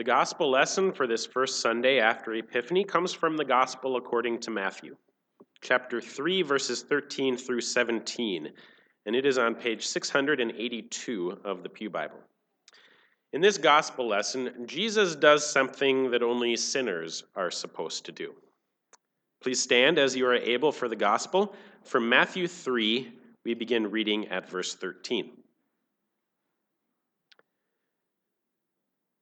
The gospel lesson for this first Sunday after Epiphany comes from the gospel according to Matthew, chapter 3, verses 13 through 17, and it is on page 682 of the Pew Bible. In this gospel lesson, Jesus does something that only sinners are supposed to do. Please stand as you are able for the gospel. From Matthew 3, we begin reading at verse 13.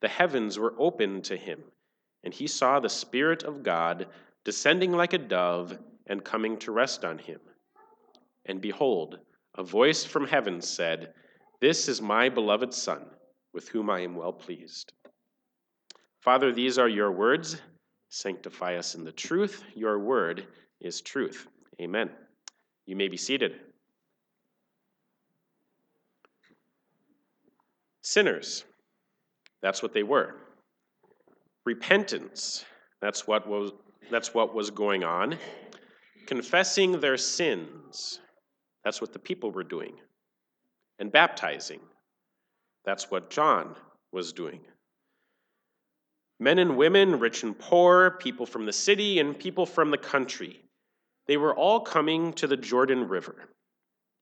the heavens were opened to him, and he saw the Spirit of God descending like a dove and coming to rest on him. And behold, a voice from heaven said, This is my beloved Son, with whom I am well pleased. Father, these are your words. Sanctify us in the truth. Your word is truth. Amen. You may be seated. Sinners. That's what they were. Repentance, that's what was, that's what was going on. Confessing their sins, that's what the people were doing. And baptizing, that's what John was doing. Men and women, rich and poor, people from the city and people from the country, they were all coming to the Jordan River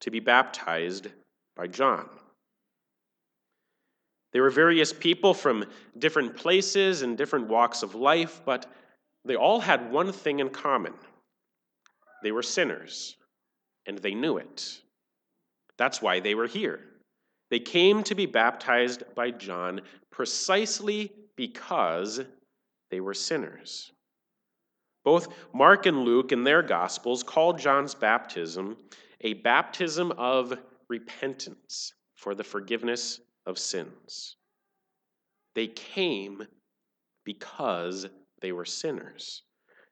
to be baptized by John. They were various people from different places and different walks of life, but they all had one thing in common they were sinners, and they knew it. That's why they were here. They came to be baptized by John precisely because they were sinners. Both Mark and Luke in their Gospels call John's baptism a baptism of repentance for the forgiveness of sins. They came because they were sinners.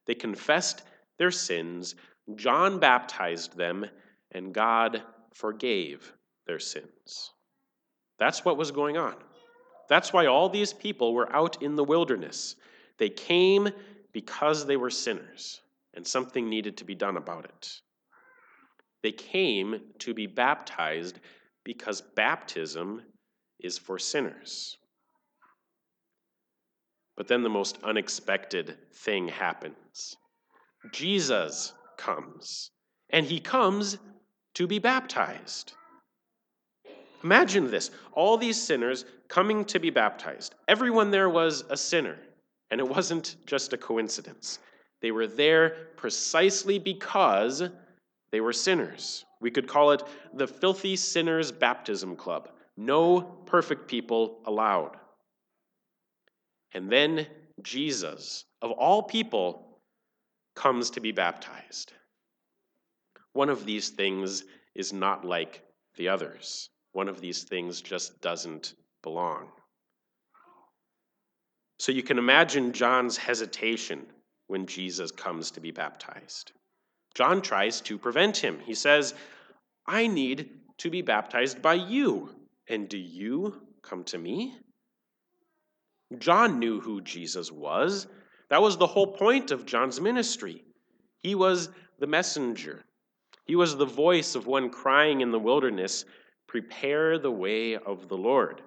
They confessed their sins, John baptized them, and God forgave their sins. That's what was going on. That's why all these people were out in the wilderness. They came because they were sinners, and something needed to be done about it. They came to be baptized because baptism is for sinners. But then the most unexpected thing happens Jesus comes, and he comes to be baptized. Imagine this all these sinners coming to be baptized. Everyone there was a sinner, and it wasn't just a coincidence. They were there precisely because they were sinners. We could call it the Filthy Sinners Baptism Club. No perfect people allowed. And then Jesus, of all people, comes to be baptized. One of these things is not like the others. One of these things just doesn't belong. So you can imagine John's hesitation when Jesus comes to be baptized. John tries to prevent him. He says, I need to be baptized by you. And do you come to me? John knew who Jesus was. That was the whole point of John's ministry. He was the messenger, he was the voice of one crying in the wilderness Prepare the way of the Lord,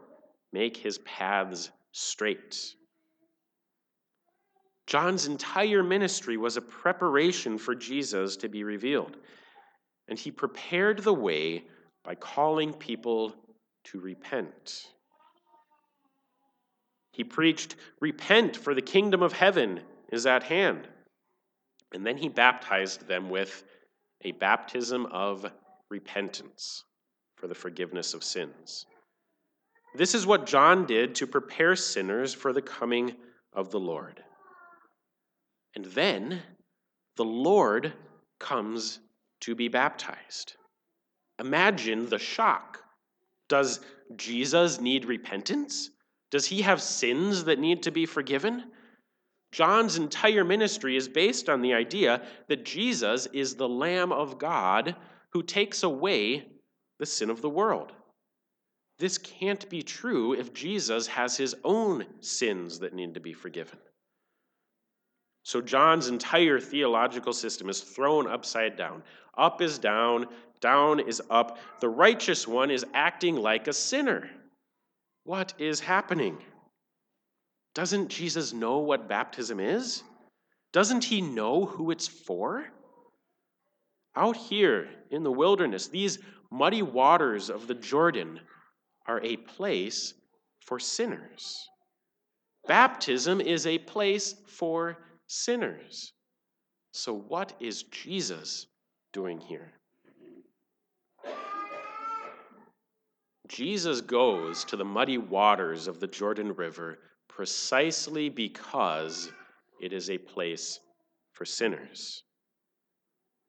make his paths straight. John's entire ministry was a preparation for Jesus to be revealed. And he prepared the way by calling people to repent. He preached, Repent, for the kingdom of heaven is at hand. And then he baptized them with a baptism of repentance for the forgiveness of sins. This is what John did to prepare sinners for the coming of the Lord. And then the Lord comes to be baptized. Imagine the shock does Jesus need repentance? Does he have sins that need to be forgiven? John's entire ministry is based on the idea that Jesus is the Lamb of God who takes away the sin of the world. This can't be true if Jesus has his own sins that need to be forgiven. So, John's entire theological system is thrown upside down. Up is down, down is up. The righteous one is acting like a sinner. What is happening? Doesn't Jesus know what baptism is? Doesn't he know who it's for? Out here in the wilderness, these muddy waters of the Jordan are a place for sinners. Baptism is a place for sinners. So, what is Jesus doing here? Jesus goes to the muddy waters of the Jordan River precisely because it is a place for sinners.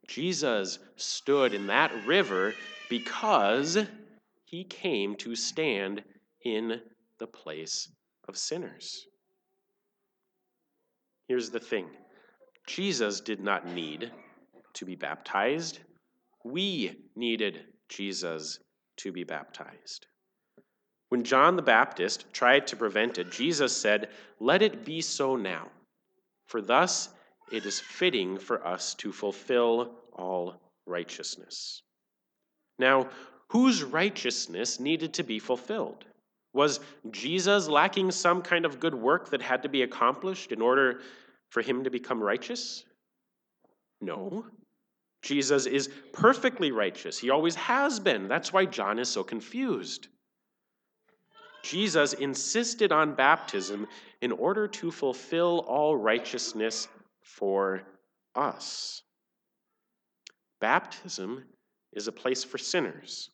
Jesus stood in that river because he came to stand in the place of sinners. Here's the thing Jesus did not need to be baptized, we needed Jesus to be baptized. When John the Baptist tried to prevent it, Jesus said, Let it be so now, for thus it is fitting for us to fulfill all righteousness. Now, whose righteousness needed to be fulfilled? Was Jesus lacking some kind of good work that had to be accomplished in order for him to become righteous? No. Jesus is perfectly righteous. He always has been. That's why John is so confused. Jesus insisted on baptism in order to fulfill all righteousness for us. Baptism is a place for sinners,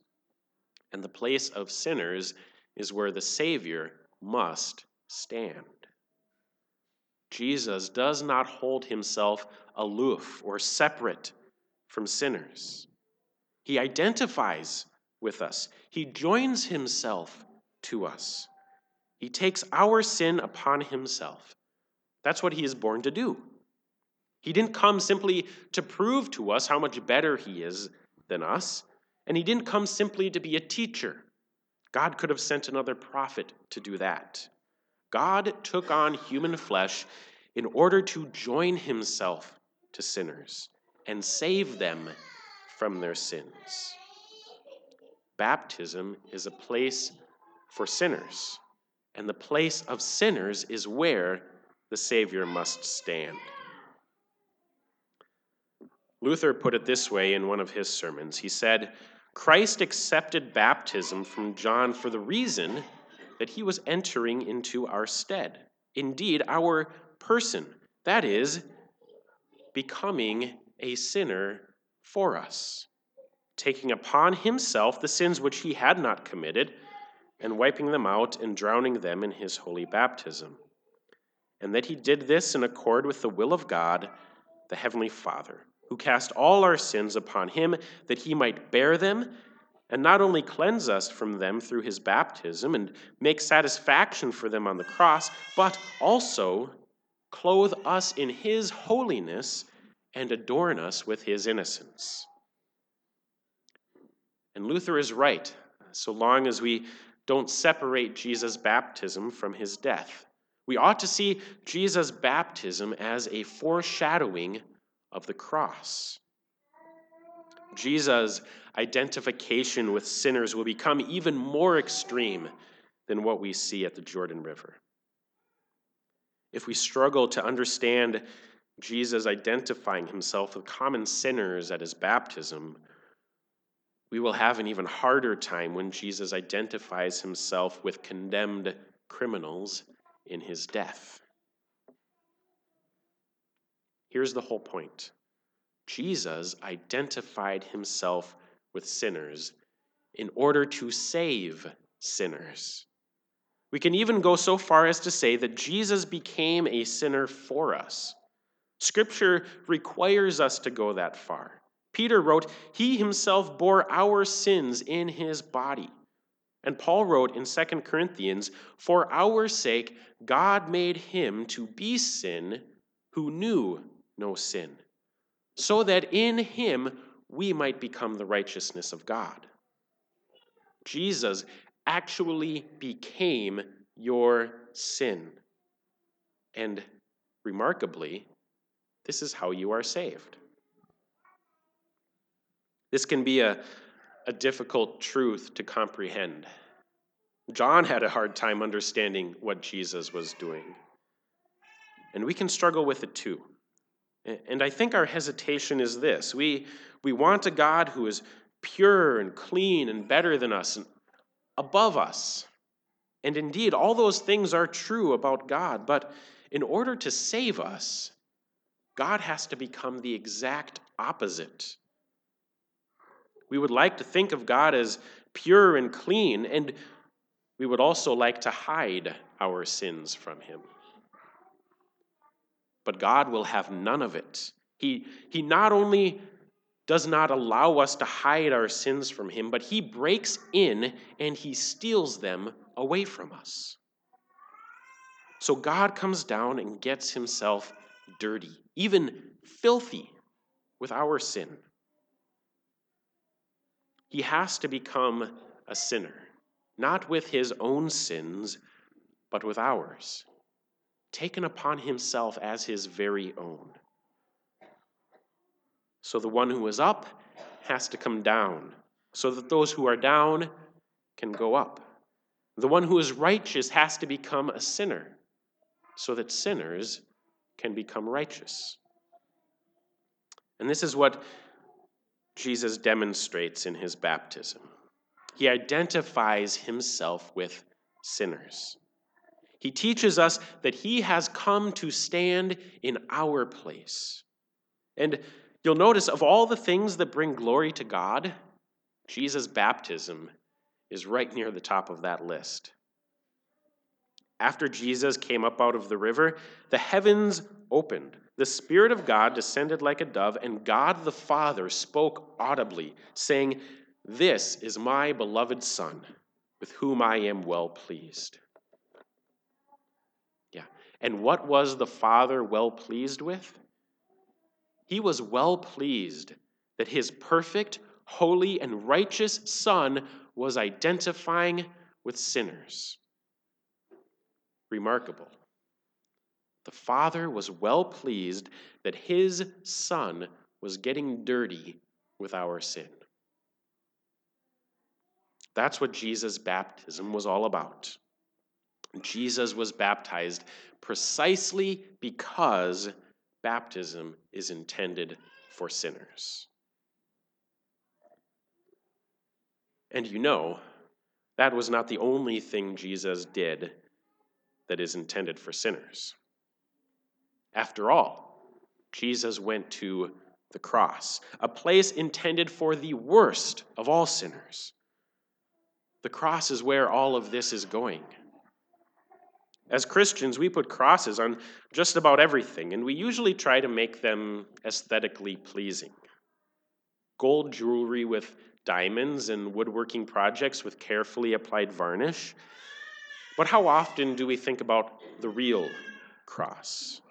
and the place of sinners is where the Savior must stand. Jesus does not hold himself aloof or separate from sinners. He identifies with us, he joins himself to us. He takes our sin upon himself. That's what he is born to do. He didn't come simply to prove to us how much better he is than us, and he didn't come simply to be a teacher. God could have sent another prophet to do that. God took on human flesh in order to join himself to sinners and save them from their sins. Baptism is a place for sinners, and the place of sinners is where the Savior must stand. Luther put it this way in one of his sermons. He said, Christ accepted baptism from John for the reason that he was entering into our stead. Indeed, our person, that is, becoming a sinner for us, taking upon himself the sins which he had not committed, and wiping them out and drowning them in his holy baptism. And that he did this in accord with the will of God, the Heavenly Father who cast all our sins upon him that he might bear them and not only cleanse us from them through his baptism and make satisfaction for them on the cross, but also clothe us in his holiness and adorn us with his innocence. And Luther is right, so long as we don't separate Jesus' baptism from his death. We ought to see Jesus' baptism as a foreshadowing of the cross. Jesus' identification with sinners will become even more extreme than what we see at the Jordan River. If we struggle to understand Jesus identifying himself with common sinners at his baptism, we will have an even harder time when Jesus identifies himself with condemned criminals in his death. Here's the whole point Jesus identified himself with sinners in order to save sinners. We can even go so far as to say that Jesus became a sinner for us. Scripture requires us to go that far. Peter wrote, He himself bore our sins in his body. And Paul wrote in 2 Corinthians, For our sake, God made him to be sin who knew no sin, so that in him we might become the righteousness of God. Jesus actually became your sin. And remarkably, this is how you are saved. This can be a, a difficult truth to comprehend. John had a hard time understanding what Jesus was doing. And we can struggle with it too. And I think our hesitation is this we, we want a God who is pure and clean and better than us and above us. And indeed, all those things are true about God. But in order to save us, God has to become the exact opposite. We would like to think of God as pure and clean, and we would also like to hide our sins from Him. But God will have none of it. He, he not only does not allow us to hide our sins from Him, but He breaks in and He steals them away from us. So God comes down and gets Himself dirty, even filthy, with our sin. He has to become a sinner, not with His own sins, but with ours, taken upon Himself as His very own. So the one who is up has to come down, so that those who are down can go up. The one who is righteous has to become a sinner, so that sinners can become righteous. And this is what Jesus demonstrates in his baptism. He identifies himself with sinners. He teaches us that he has come to stand in our place. And You'll notice of all the things that bring glory to God, Jesus' baptism is right near the top of that list. After Jesus came up out of the river, the heavens opened. The Spirit of God descended like a dove, and God the Father spoke audibly, saying, This is my beloved Son, with whom I am well pleased. Yeah. And what was the Father well pleased with? He was well pleased that his perfect, holy, and righteous Son was identifying with sinners. Remarkable. The Father was well pleased that his Son was getting dirty with our sin. That's what Jesus' baptism was all about. Jesus was baptized precisely because baptism is intended for sinners. And you know, that was not the only thing Jesus did that is intended for sinners. After all, Jesus went to the cross, a place intended for the worst of all sinners. The cross is where all of this is going. As Christians, we put crosses on just about everything, and we usually try to make them aesthetically pleasing. Gold jewelry with diamonds and woodworking projects with carefully applied varnish. But how often do we think about the real cross?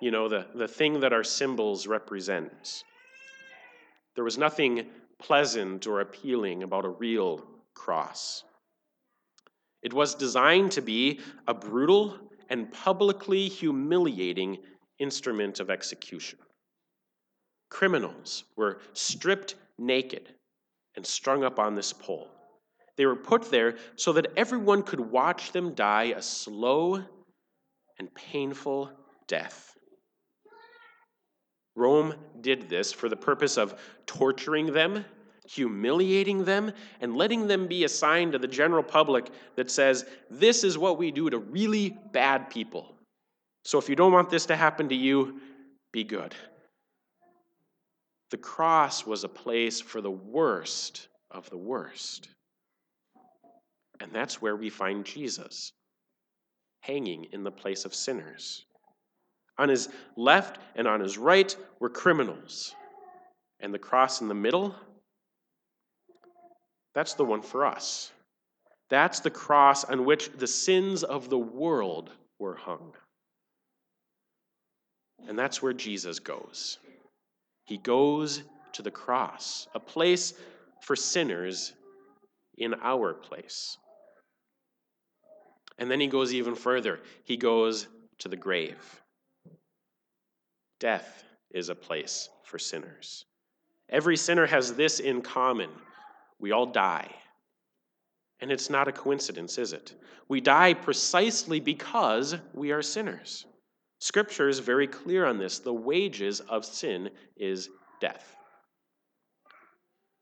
You know, the, the thing that our symbols represent. There was nothing pleasant or appealing about a real cross. It was designed to be a brutal and publicly humiliating instrument of execution. Criminals were stripped naked and strung up on this pole. They were put there so that everyone could watch them die a slow and painful death. Rome did this for the purpose of torturing them humiliating them, and letting them be a sign to the general public that says, this is what we do to really bad people. So if you don't want this to happen to you, be good. The cross was a place for the worst of the worst. And that's where we find Jesus, hanging in the place of sinners. On his left and on his right were criminals, and the cross in the middle that's the one for us. That's the cross on which the sins of the world were hung. And that's where Jesus goes. He goes to the cross, a place for sinners in our place. And then he goes even further. He goes to the grave. Death is a place for sinners. Every sinner has this in common we all die. And it's not a coincidence, is it? We die precisely because we are sinners. Scripture is very clear on this. The wages of sin is death.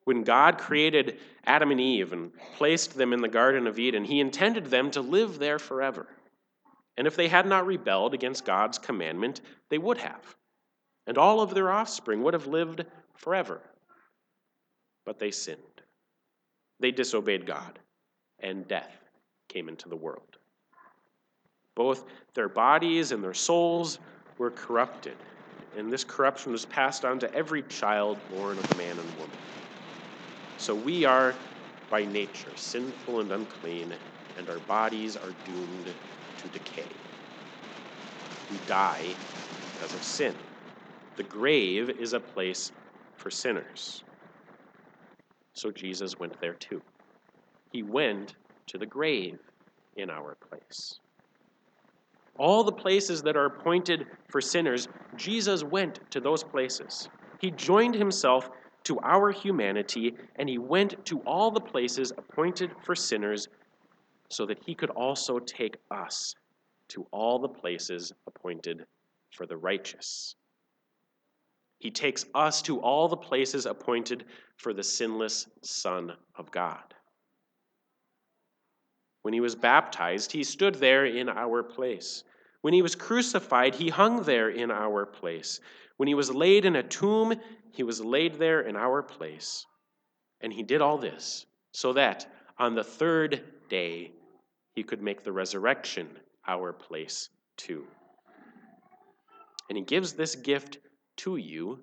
When God created Adam and Eve and placed them in the Garden of Eden, He intended them to live there forever. And if they had not rebelled against God's commandment, they would have. And all of their offspring would have lived forever. But they sinned. They disobeyed God, and death came into the world. Both their bodies and their souls were corrupted, and this corruption was passed on to every child born of man and woman. So we are by nature sinful and unclean, and our bodies are doomed to decay. We die because of sin. The grave is a place for sinners. So Jesus went there too. He went to the grave in our place. All the places that are appointed for sinners, Jesus went to those places. He joined himself to our humanity, and he went to all the places appointed for sinners so that he could also take us to all the places appointed for the righteous. He takes us to all the places appointed for the sinless Son of God. When he was baptized, he stood there in our place. When he was crucified, he hung there in our place. When he was laid in a tomb, he was laid there in our place. And he did all this so that on the third day he could make the resurrection our place too. And he gives this gift to you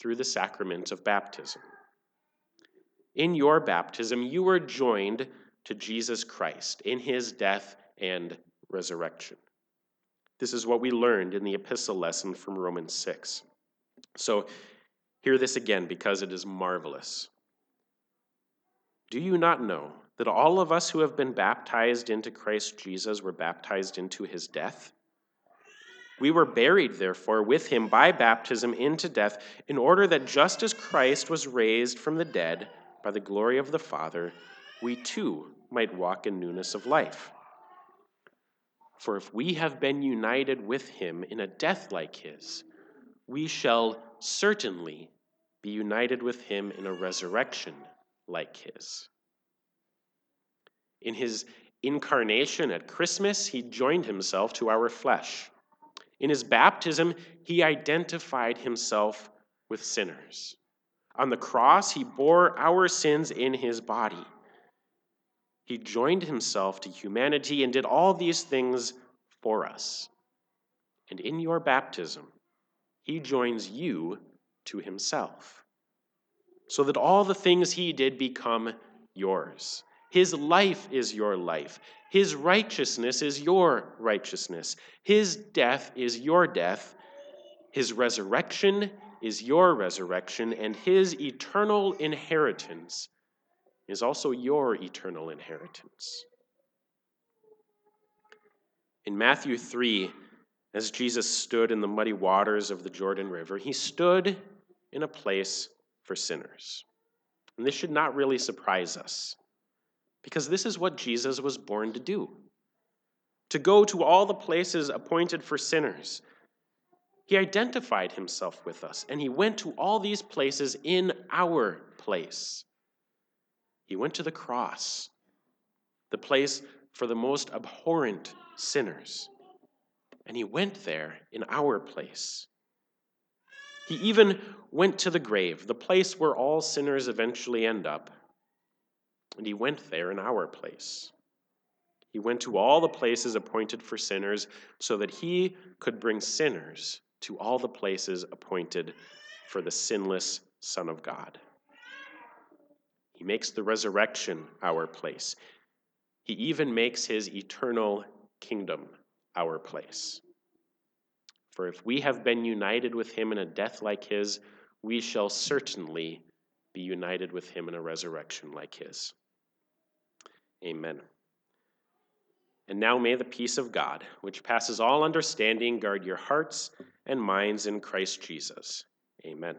through the sacrament of baptism. In your baptism, you were joined to Jesus Christ in his death and resurrection. This is what we learned in the epistle lesson from Romans 6. So, hear this again because it is marvelous. Do you not know that all of us who have been baptized into Christ Jesus were baptized into his death? We were buried, therefore, with him by baptism into death, in order that just as Christ was raised from the dead by the glory of the Father, we too might walk in newness of life. For if we have been united with him in a death like his, we shall certainly be united with him in a resurrection like his. In his incarnation at Christmas, he joined himself to our flesh. In his baptism, he identified himself with sinners. On the cross, he bore our sins in his body. He joined himself to humanity and did all these things for us. And in your baptism, he joins you to himself, so that all the things he did become yours. His life is your life. His righteousness is your righteousness. His death is your death. His resurrection is your resurrection. And his eternal inheritance is also your eternal inheritance. In Matthew 3, as Jesus stood in the muddy waters of the Jordan River, he stood in a place for sinners. And this should not really surprise us because this is what Jesus was born to do to go to all the places appointed for sinners. He identified himself with us, and he went to all these places in our place. He went to the cross, the place for the most abhorrent sinners, and he went there in our place. He even went to the grave, the place where all sinners eventually end up and he went there in our place. He went to all the places appointed for sinners so that he could bring sinners to all the places appointed for the sinless Son of God. He makes the resurrection our place. He even makes his eternal kingdom our place. For if we have been united with him in a death like his, we shall certainly be united with him in a resurrection like his. Amen. And now may the peace of God, which passes all understanding, guard your hearts and minds in Christ Jesus. Amen.